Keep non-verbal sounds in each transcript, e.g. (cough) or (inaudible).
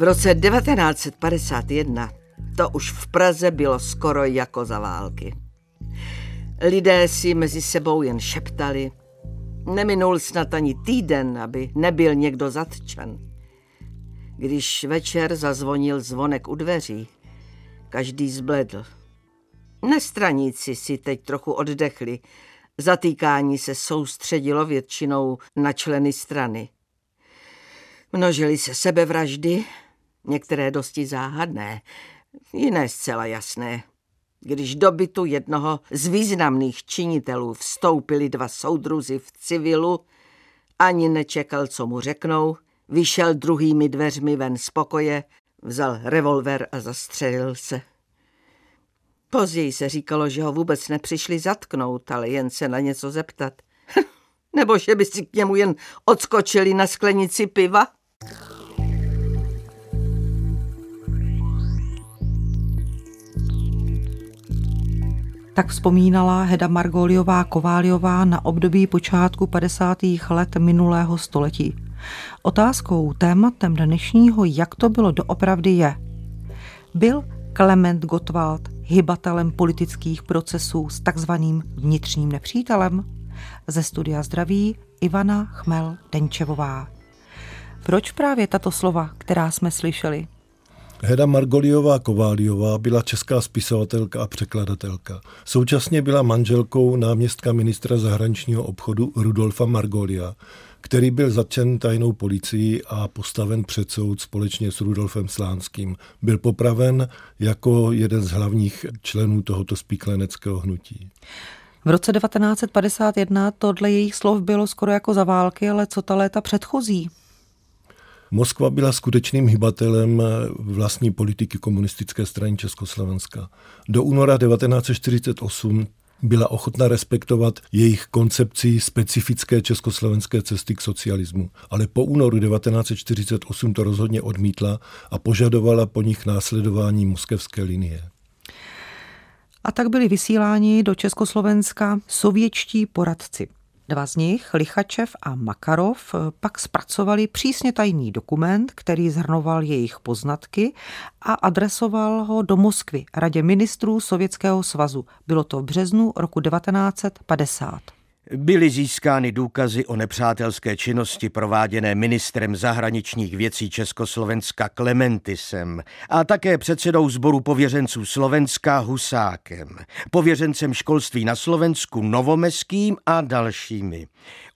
V roce 1951 to už v Praze bylo skoro jako za války. Lidé si mezi sebou jen šeptali. Neminul snad ani týden, aby nebyl někdo zatčen. Když večer zazvonil zvonek u dveří, každý zbledl. Nestraníci si teď trochu oddechli. Zatýkání se soustředilo většinou na členy strany. Množily se sebevraždy, některé dosti záhadné, jiné zcela jasné. Když do bytu jednoho z významných činitelů vstoupili dva soudruzi v civilu, ani nečekal, co mu řeknou, vyšel druhými dveřmi ven z pokoje, vzal revolver a zastřelil se. Později se říkalo, že ho vůbec nepřišli zatknout, ale jen se na něco zeptat. (laughs) Nebo že by si k němu jen odskočili na sklenici piva? Tak vzpomínala Heda Margoliová Kováliová na období počátku 50. let minulého století. Otázkou, tématem dnešního, jak to bylo doopravdy je. Byl Klement Gottwald hybatelem politických procesů s takzvaným vnitřním nepřítelem? Ze studia zdraví Ivana Chmel-Denčevová. Proč právě tato slova, která jsme slyšeli? Heda Margoliová Kováliová byla česká spisovatelka a překladatelka. Současně byla manželkou náměstka ministra zahraničního obchodu Rudolfa Margolia, který byl zatčen tajnou policií a postaven před soud společně s Rudolfem Slánským. Byl popraven jako jeden z hlavních členů tohoto spíkleneckého hnutí. V roce 1951 to dle jejich slov bylo skoro jako za války, ale co ta léta předchozí? Moskva byla skutečným hybatelem vlastní politiky komunistické strany Československa. Do února 1948 byla ochotna respektovat jejich koncepci specifické československé cesty k socialismu. Ale po únoru 1948 to rozhodně odmítla a požadovala po nich následování moskevské linie. A tak byli vysíláni do Československa sovětští poradci. Dva z nich, Lichačev a Makarov, pak zpracovali přísně tajný dokument, který zhrnoval jejich poznatky a adresoval ho do Moskvy, radě ministrů Sovětského svazu. Bylo to v březnu roku 1950. Byly získány důkazy o nepřátelské činnosti prováděné ministrem zahraničních věcí Československa Klementisem a také předsedou sboru pověřenců Slovenska Husákem, pověřencem školství na Slovensku Novomeským a dalšími.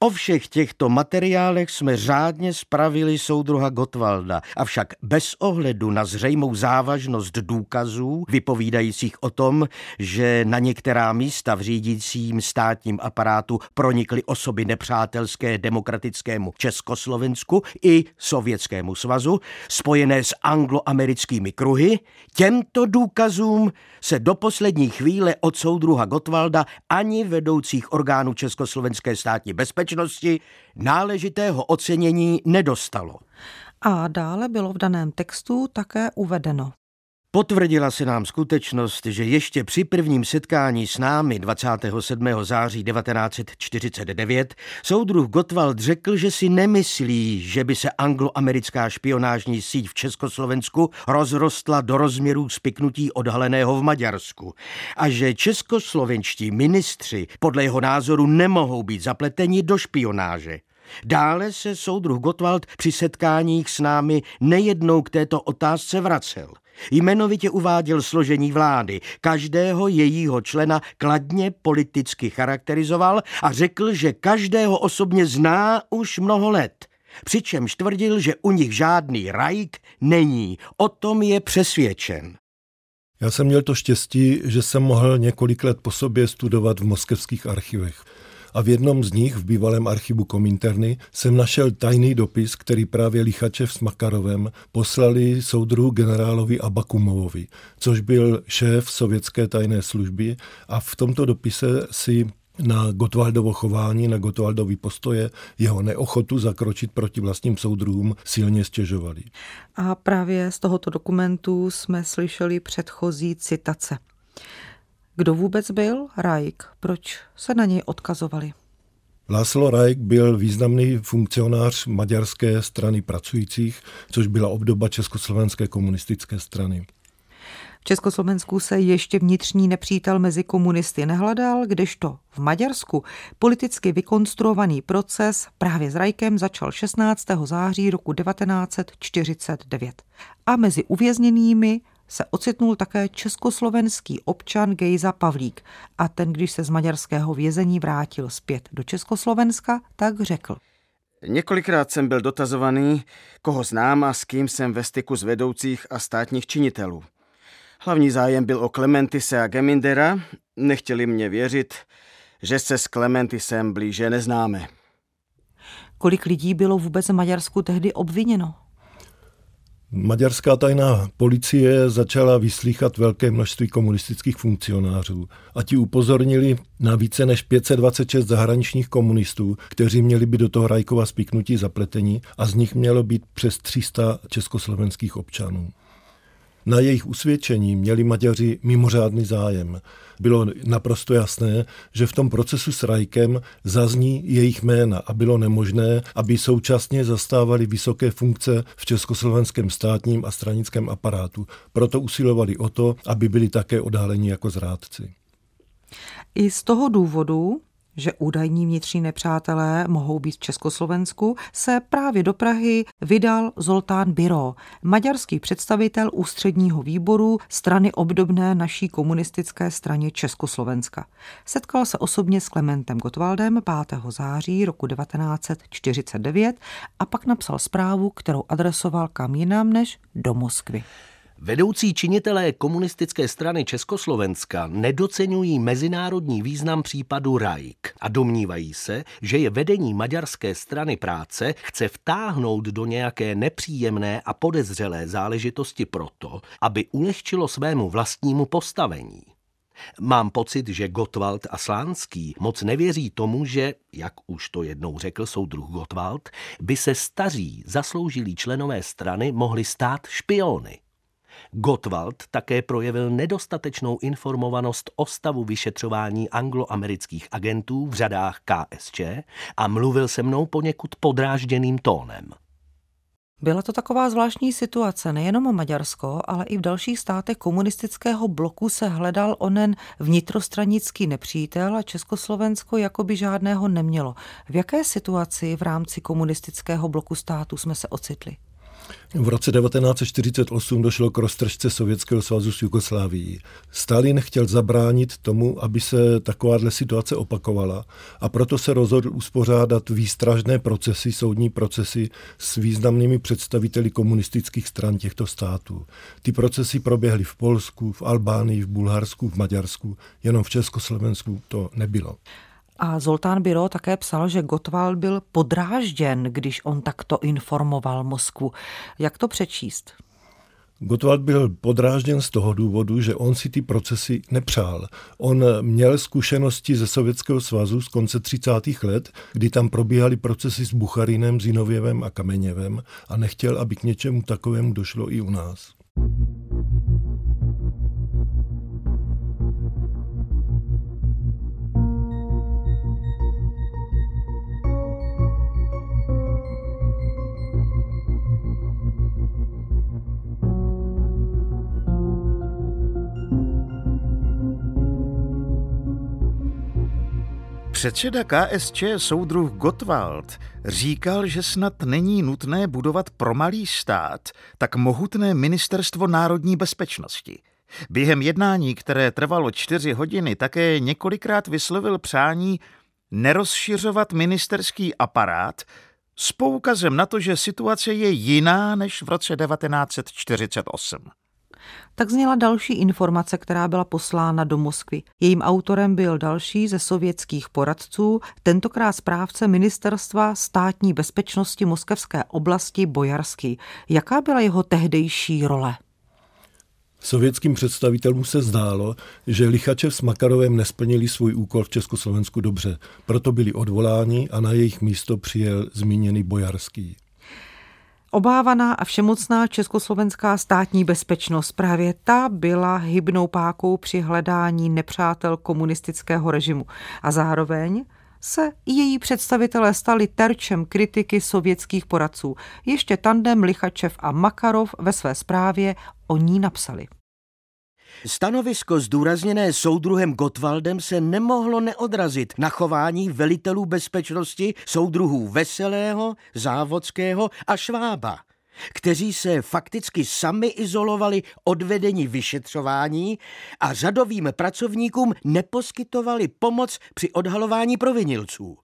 O všech těchto materiálech jsme řádně spravili soudruha Gotwalda, avšak bez ohledu na zřejmou závažnost důkazů, vypovídajících o tom, že na některá místa v řídícím státním aparátu pronikly osoby nepřátelské demokratickému Československu i Sovětskému svazu, spojené s angloamerickými kruhy, těmto důkazům se do poslední chvíle od soudruha Gotwalda ani vedoucích orgánů Československé státní bezpečnosti náležitého ocenění nedostalo. A dále bylo v daném textu také uvedeno. Potvrdila se nám skutečnost, že ještě při prvním setkání s námi 27. září 1949 soudruh Gottwald řekl, že si nemyslí, že by se angloamerická špionážní síť v Československu rozrostla do rozměrů spiknutí odhaleného v Maďarsku a že českoslovenští ministři podle jeho názoru nemohou být zapleteni do špionáže. Dále se soudruh Gottwald při setkáních s námi nejednou k této otázce vracel. Jmenovitě uváděl složení vlády, každého jejího člena kladně politicky charakterizoval a řekl, že každého osobně zná už mnoho let. Přičemž tvrdil, že u nich žádný rajk není. O tom je přesvědčen. Já jsem měl to štěstí, že jsem mohl několik let po sobě studovat v moskevských archivech a v jednom z nich, v bývalém archivu Kominterny, jsem našel tajný dopis, který právě Lichačev s Makarovem poslali soudruhu generálovi Abakumovovi, což byl šéf sovětské tajné služby a v tomto dopise si na Gotwaldovo chování, na Gotwaldovi postoje, jeho neochotu zakročit proti vlastním soudruhům silně stěžovali. A právě z tohoto dokumentu jsme slyšeli předchozí citace. Kdo vůbec byl Rajk? Proč se na něj odkazovali? Láslo Rajk byl významný funkcionář maďarské strany pracujících, což byla obdoba Československé komunistické strany. V Československu se ještě vnitřní nepřítel mezi komunisty nehledal, kdežto v Maďarsku politicky vykonstruovaný proces právě s Rajkem začal 16. září roku 1949. A mezi uvězněnými se ocitnul také československý občan Gejza Pavlík a ten, když se z maďarského vězení vrátil zpět do Československa, tak řekl. Několikrát jsem byl dotazovaný, koho znám a s kým jsem ve styku z vedoucích a státních činitelů. Hlavní zájem byl o Klementise a Gemindera, nechtěli mě věřit, že se s Klementisem blíže neznáme. Kolik lidí bylo vůbec v Maďarsku tehdy obviněno? Maďarská tajná policie začala vyslýchat velké množství komunistických funkcionářů a ti upozornili na více než 526 zahraničních komunistů, kteří měli být do toho Rajkova spiknutí zapletení a z nich mělo být přes 300 československých občanů. Na jejich usvědčení měli Maďaři mimořádný zájem. Bylo naprosto jasné, že v tom procesu s Rajkem zazní jejich jména a bylo nemožné, aby současně zastávali vysoké funkce v československém státním a stranickém aparátu. Proto usilovali o to, aby byli také odhaleni jako zrádci. I z toho důvodu že údajní vnitřní nepřátelé mohou být v Československu, se právě do Prahy vydal Zoltán Biro, maďarský představitel ústředního výboru strany obdobné naší komunistické straně Československa. Setkal se osobně s Klementem Gottwaldem 5. září roku 1949 a pak napsal zprávu, kterou adresoval kam jinam než do Moskvy. Vedoucí činitelé komunistické strany Československa nedocenují mezinárodní význam případu Rajk a domnívají se, že je vedení maďarské strany práce chce vtáhnout do nějaké nepříjemné a podezřelé záležitosti proto, aby ulehčilo svému vlastnímu postavení. Mám pocit, že Gottwald a Slánský moc nevěří tomu, že, jak už to jednou řekl soudruh Gottwald, by se staří zasloužilí členové strany mohli stát špiony. Gottwald také projevil nedostatečnou informovanost o stavu vyšetřování angloamerických agentů v řadách KSČ a mluvil se mnou poněkud podrážděným tónem. Byla to taková zvláštní situace, nejenom Maďarsko, ale i v dalších státech komunistického bloku se hledal onen vnitrostranický nepřítel a Československo jakoby žádného nemělo. V jaké situaci v rámci komunistického bloku států jsme se ocitli? V roce 1948 došlo k roztržce Sovětského svazu s Jugoslávií. Stalin chtěl zabránit tomu, aby se takováhle situace opakovala a proto se rozhodl uspořádat výstražné procesy, soudní procesy s významnými představiteli komunistických stran těchto států. Ty procesy proběhly v Polsku, v Albánii, v Bulharsku, v Maďarsku, jenom v Československu to nebylo. A Zoltán Biro také psal, že Gottwald byl podrážděn, když on takto informoval Moskvu. Jak to přečíst? Gottwald byl podrážděn z toho důvodu, že on si ty procesy nepřál. On měl zkušenosti ze Sovětského svazu z konce 30. let, kdy tam probíhaly procesy s Bucharinem, Zinověvem a Kameněvem a nechtěl, aby k něčemu takovému došlo i u nás. Předseda KSČ soudruh Gottwald říkal, že snad není nutné budovat pro malý stát tak mohutné ministerstvo národní bezpečnosti. Během jednání, které trvalo čtyři hodiny, také několikrát vyslovil přání nerozšiřovat ministerský aparát s poukazem na to, že situace je jiná než v roce 1948. Tak zněla další informace, která byla poslána do Moskvy. Jejím autorem byl další ze sovětských poradců, tentokrát správce ministerstva státní bezpečnosti moskevské oblasti Bojarský. Jaká byla jeho tehdejší role? Sovětským představitelům se zdálo, že Lichačev s Makarovem nesplnili svůj úkol v Československu dobře, proto byli odvoláni a na jejich místo přijel zmíněný Bojarský. Obávaná a všemocná československá státní bezpečnost právě ta byla hybnou pákou při hledání nepřátel komunistického režimu. A zároveň se její představitelé stali terčem kritiky sovětských poradců. Ještě tandem Lichačev a Makarov ve své zprávě o ní napsali. Stanovisko zdůrazněné soudruhem Gottwaldem se nemohlo neodrazit na chování velitelů bezpečnosti soudruhů Veselého, Závodského a Švába, kteří se fakticky sami izolovali od vedení vyšetřování a řadovým pracovníkům neposkytovali pomoc při odhalování provinilců.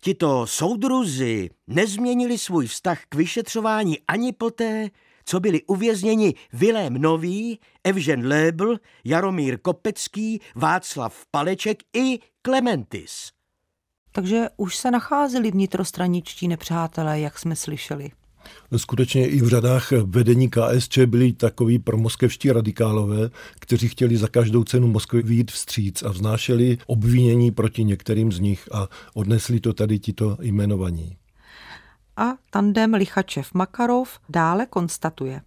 Tito soudruzi nezměnili svůj vztah k vyšetřování ani poté, co byli uvězněni Vilém Nový, Evžen Lébl, Jaromír Kopecký, Václav Paleček i Klementis. Takže už se nacházeli vnitrostraničtí nepřátelé, jak jsme slyšeli. Skutečně i v řadách vedení KSČ byli takoví promoskevští radikálové, kteří chtěli za každou cenu Moskvy výjít vstříc a vznášeli obvinění proti některým z nich a odnesli to tady tito jmenovaní a tandem Lichačev-Makarov dále konstatuje.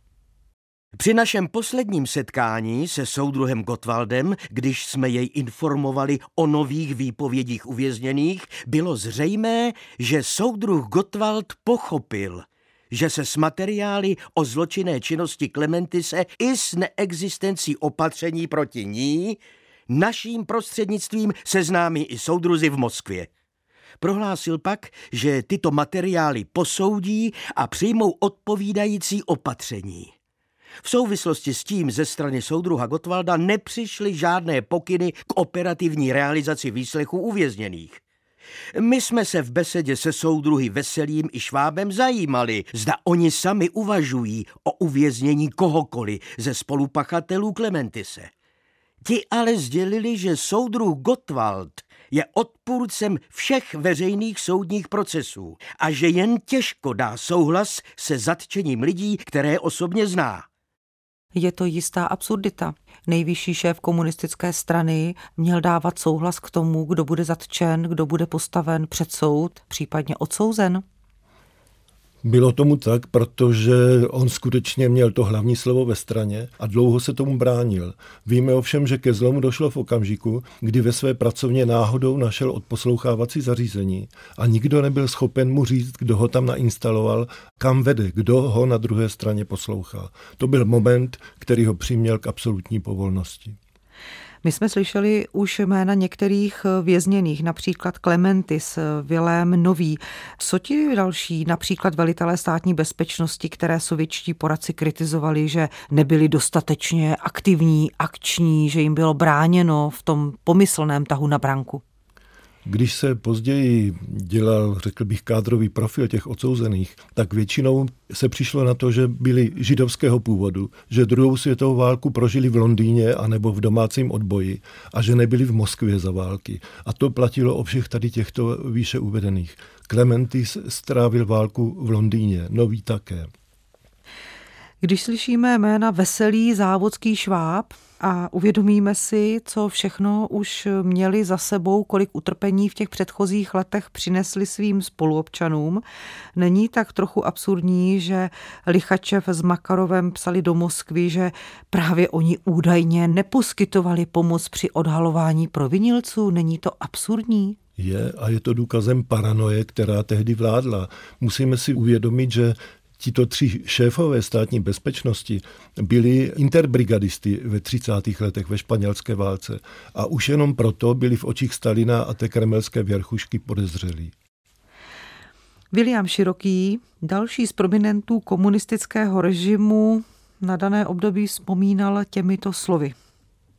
Při našem posledním setkání se soudruhem Gottwaldem, když jsme jej informovali o nových výpovědích uvězněných, bylo zřejmé, že soudruh Gottwald pochopil, že se s materiály o zločinné činnosti Klementise i s neexistencí opatření proti ní naším prostřednictvím seznámí i soudruzi v Moskvě. Prohlásil pak, že tyto materiály posoudí a přijmou odpovídající opatření. V souvislosti s tím ze strany soudruha Gotwalda nepřišly žádné pokyny k operativní realizaci výslechu uvězněných. My jsme se v besedě se soudruhy Veselým i Švábem zajímali, zda oni sami uvažují o uvěznění kohokoliv ze spolupachatelů Klementise. Ti ale sdělili, že soudruh Gottwald je odpůrcem všech veřejných soudních procesů a že jen těžko dá souhlas se zatčením lidí, které osobně zná. Je to jistá absurdita. Nejvyšší šéf komunistické strany měl dávat souhlas k tomu, kdo bude zatčen, kdo bude postaven před soud, případně odsouzen. Bylo tomu tak, protože on skutečně měl to hlavní slovo ve straně a dlouho se tomu bránil. Víme ovšem, že ke zlomu došlo v okamžiku, kdy ve své pracovně náhodou našel odposlouchávací zařízení a nikdo nebyl schopen mu říct, kdo ho tam nainstaloval, kam vede, kdo ho na druhé straně poslouchá. To byl moment, který ho přiměl k absolutní povolnosti. My jsme slyšeli už jména některých vězněných, například Klementis, Vilém Nový. Co ti další, například velitelé státní bezpečnosti, které sovětští poradci kritizovali, že nebyli dostatečně aktivní, akční, že jim bylo bráněno v tom pomyslném tahu na branku? Když se později dělal, řekl bych, kádrový profil těch odsouzených, tak většinou se přišlo na to, že byli židovského původu, že druhou světovou válku prožili v Londýně anebo v domácím odboji a že nebyli v Moskvě za války. A to platilo o všech tady těchto výše uvedených. Clementis strávil válku v Londýně, nový také. Když slyšíme jména Veselý, Závodský, Šváb a uvědomíme si, co všechno už měli za sebou, kolik utrpení v těch předchozích letech přinesli svým spoluobčanům, není tak trochu absurdní, že Lichačev s Makarovem psali do Moskvy, že právě oni údajně neposkytovali pomoc při odhalování provinilců? Není to absurdní? Je a je to důkazem paranoje, která tehdy vládla. Musíme si uvědomit, že Tito tři šéfové státní bezpečnosti byli interbrigadisty ve 30. letech ve španělské válce a už jenom proto byli v očích Stalina a té kremelské věrchušky podezřelí. William Široký, další z prominentů komunistického režimu, na dané období vzpomínal těmito slovy.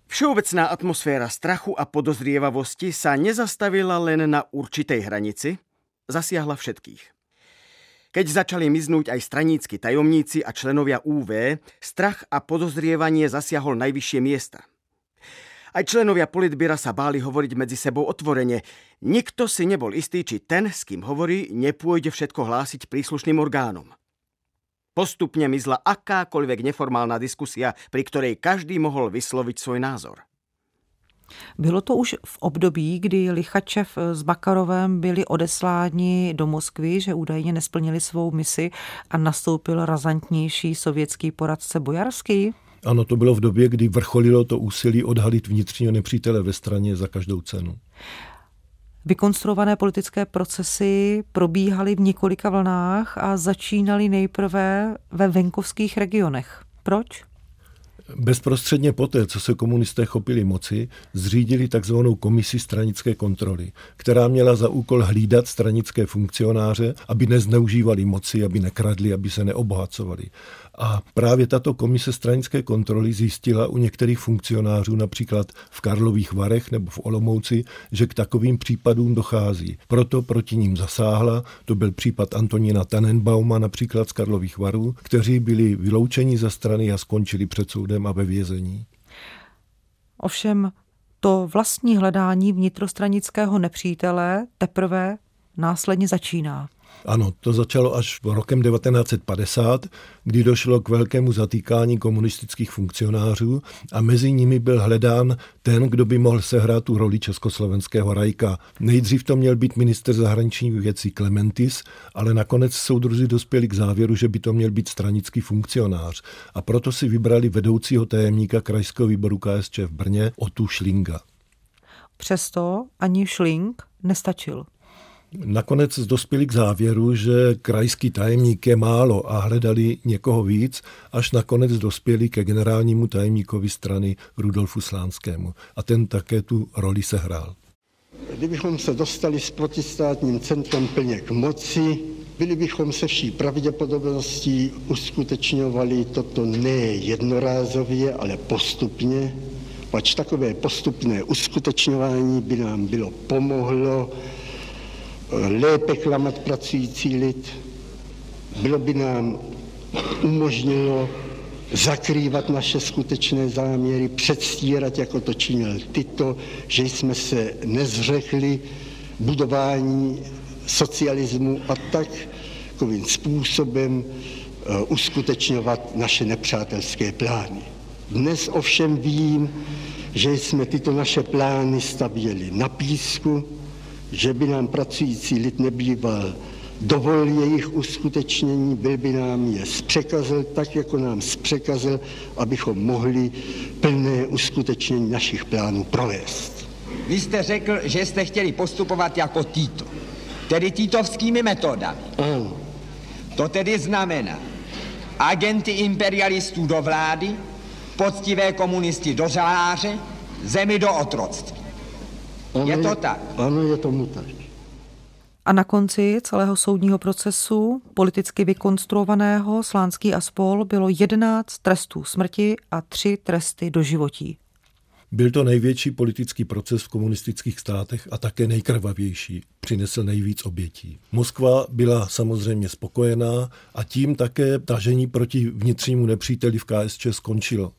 Všeobecná atmosféra strachu a podozrievavosti sa nezastavila len na určitej hranici, zasiahla všetkých. Keď začali miznúť aj stranícky tajomníci a členovia UV, strach a podozrievanie zasiahol najvyššie miesta. Aj členovia politbyra sa báli hovoriť medzi sebou otvorene. Nikto si nebol istý, či ten, s kým hovorí, nepôjde všetko hlásiť príslušným orgánom. Postupne mizla akákoľvek neformálna diskusia, pri ktorej každý mohol vysloviť svoj názor. Bylo to už v období, kdy Lichačev s Bakarovem byli odesláni do Moskvy, že údajně nesplnili svou misi a nastoupil razantnější sovětský poradce Bojarský? Ano, to bylo v době, kdy vrcholilo to úsilí odhalit vnitřního nepřítele ve straně za každou cenu. Vykonstruované politické procesy probíhaly v několika vlnách a začínaly nejprve ve venkovských regionech. Proč? Bezprostředně poté, co se komunisté chopili moci, zřídili takzvanou komisi stranické kontroly, která měla za úkol hlídat stranické funkcionáře, aby nezneužívali moci, aby nekradli, aby se neobohacovali. A právě tato komise stranické kontroly zjistila u některých funkcionářů, například v Karlových Varech nebo v Olomouci, že k takovým případům dochází. Proto proti ním zasáhla, to byl případ Antonína Tannenbauma například z Karlových Varů, kteří byli vyloučeni ze strany a skončili před soudem a ve vězení. Ovšem to vlastní hledání vnitrostranického nepřítele teprve následně začíná. Ano, to začalo až rokem 1950, kdy došlo k velkému zatýkání komunistických funkcionářů a mezi nimi byl hledán ten, kdo by mohl sehrát tu roli československého rajka. Nejdřív to měl být minister zahraničních věcí Klementis, ale nakonec soudruzi dospěli k závěru, že by to měl být stranický funkcionář. A proto si vybrali vedoucího tajemníka krajského výboru KSČ v Brně, Otu Šlinga. Přesto ani Šling nestačil. Nakonec dospěli k závěru, že krajský tajemník je málo a hledali někoho víc, až nakonec dospěli ke generálnímu tajemníkovi strany Rudolfu Slánskému. A ten také tu roli sehrál. Kdybychom se dostali s protistátním centrem plně k moci, byli bychom se vší pravděpodobností uskutečňovali toto ne jednorázově, ale postupně, pač takové postupné uskutečňování by nám bylo pomohlo lépe klamat pracující lid, bylo by nám umožnilo zakrývat naše skutečné záměry, předstírat, jako to činil Tito, že jsme se nezřekli budování socialismu a tak takovým způsobem uh, uskutečňovat naše nepřátelské plány. Dnes ovšem vím, že jsme tyto naše plány stavěli na písku, že by nám pracující lid nebýval dovolil jejich uskutečnění, byl by nám je zpřekazil tak, jako nám zpřekazil, abychom mohli plné uskutečnění našich plánů provést. Vy jste řekl, že jste chtěli postupovat jako Tito, tedy týtovskými metodami. Ano. To tedy znamená agenty imperialistů do vlády, poctivé komunisty do žaláře, zemi do otroctví. Ano, Je to tak? Ano, je tomu tak. A na konci celého soudního procesu, politicky vykonstruovaného Slánský a spol, bylo 11 trestů smrti a 3 tresty do životí. Byl to největší politický proces v komunistických státech a také nejkrvavější. Přinesl nejvíc obětí. Moskva byla samozřejmě spokojená a tím také tažení proti vnitřnímu nepříteli v KSČ skončilo.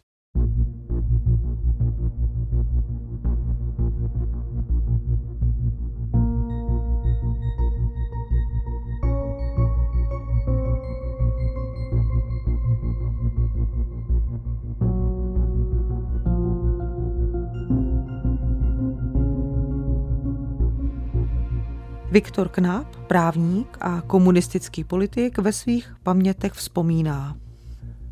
Viktor Knap, právník a komunistický politik, ve svých pamětech vzpomíná.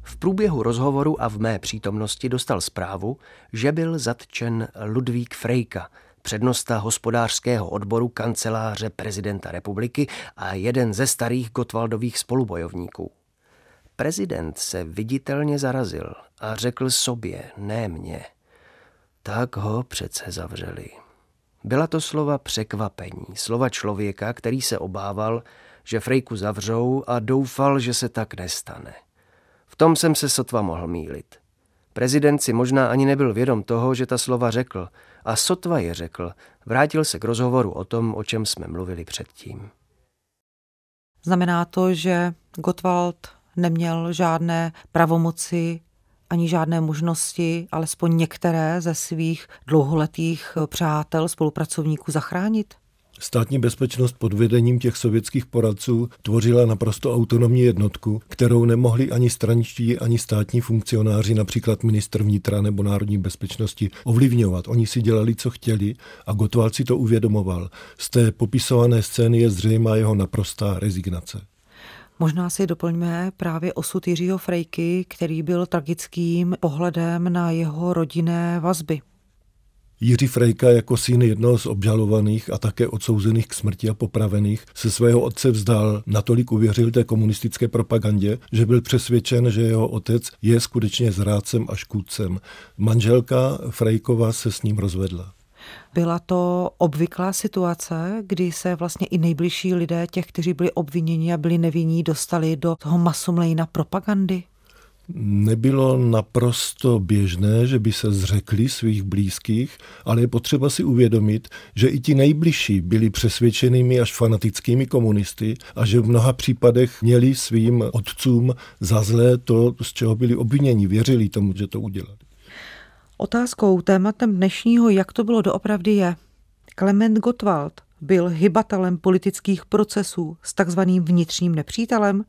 V průběhu rozhovoru a v mé přítomnosti dostal zprávu, že byl zatčen Ludvík Frejka, přednosta hospodářského odboru kanceláře prezidenta republiky a jeden ze starých Gotwaldových spolubojovníků. Prezident se viditelně zarazil a řekl sobě, ne mně. Tak ho přece zavřeli. Byla to slova překvapení, slova člověka, který se obával, že Frejku zavřou a doufal, že se tak nestane. V tom jsem se sotva mohl mílit. Prezident si možná ani nebyl vědom toho, že ta slova řekl a sotva je řekl, vrátil se k rozhovoru o tom, o čem jsme mluvili předtím. Znamená to, že Gottwald neměl žádné pravomoci ani žádné možnosti, alespoň některé ze svých dlouholetých přátel, spolupracovníků zachránit? Státní bezpečnost pod vedením těch sovětských poradců tvořila naprosto autonomní jednotku, kterou nemohli ani straničtí, ani státní funkcionáři, například ministr vnitra nebo národní bezpečnosti, ovlivňovat. Oni si dělali, co chtěli a Gotwald si to uvědomoval. Z té popisované scény je zřejmá jeho naprostá rezignace. Možná si doplňme právě osud Jiřího Frejky, který byl tragickým pohledem na jeho rodinné vazby. Jiří Frejka jako syn jednoho z obžalovaných a také odsouzených k smrti a popravených se svého otce vzdal, natolik uvěřil té komunistické propagandě, že byl přesvědčen, že jeho otec je skutečně zrádcem a škůdcem. Manželka Frejkova se s ním rozvedla. Byla to obvyklá situace, kdy se vlastně i nejbližší lidé těch, kteří byli obviněni a byli nevinní, dostali do toho masumlejna propagandy? nebylo naprosto běžné, že by se zřekli svých blízkých, ale je potřeba si uvědomit, že i ti nejbližší byli přesvědčenými až fanatickými komunisty a že v mnoha případech měli svým otcům za zlé to, z čeho byli obviněni, věřili tomu, že to udělali. Otázkou, tématem dnešního, jak to bylo doopravdy je, Klement Gottwald byl hybatelem politických procesů s takzvaným vnitřním nepřítelem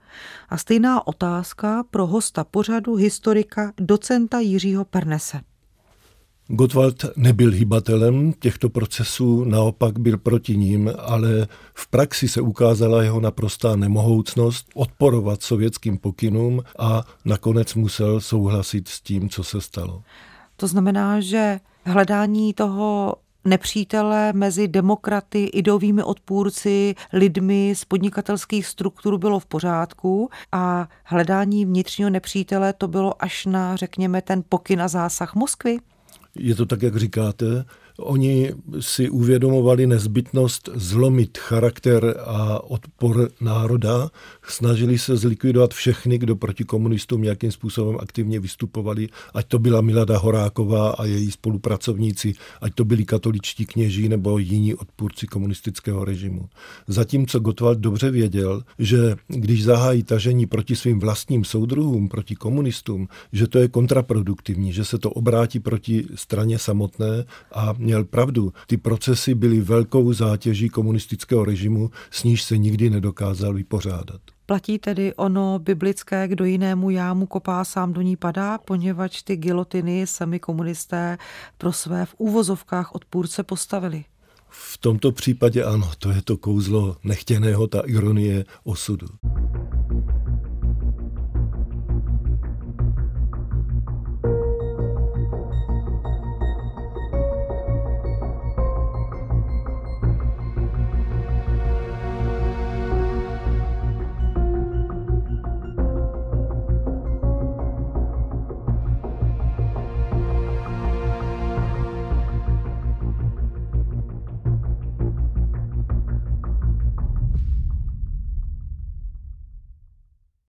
a stejná otázka pro hosta pořadu historika docenta Jiřího Pernese. Gottwald nebyl hybatelem těchto procesů, naopak byl proti ním, ale v praxi se ukázala jeho naprostá nemohoucnost odporovat sovětským pokynům a nakonec musel souhlasit s tím, co se stalo. To znamená, že hledání toho nepřítele mezi demokraty, ideovými odpůrci, lidmi z podnikatelských struktur bylo v pořádku a hledání vnitřního nepřítele to bylo až na, řekněme, ten pokyn a zásah Moskvy? Je to tak, jak říkáte. Oni si uvědomovali nezbytnost zlomit charakter a odpor národa, snažili se zlikvidovat všechny, kdo proti komunistům nějakým způsobem aktivně vystupovali, ať to byla Milada Horáková a její spolupracovníci, ať to byli katoličtí kněží nebo jiní odpůrci komunistického režimu. Zatímco Gottwald dobře věděl, že když zahájí tažení proti svým vlastním soudruhům, proti komunistům, že to je kontraproduktivní, že se to obrátí proti straně samotné a měl pravdu. Ty procesy byly velkou zátěží komunistického režimu, s níž se nikdy nedokázal vypořádat. Platí tedy ono biblické, kdo jinému jámu kopá, sám do ní padá, poněvadž ty gilotiny sami komunisté pro své v úvozovkách odpůrce postavili. V tomto případě ano, to je to kouzlo nechtěného, ta ironie osudu.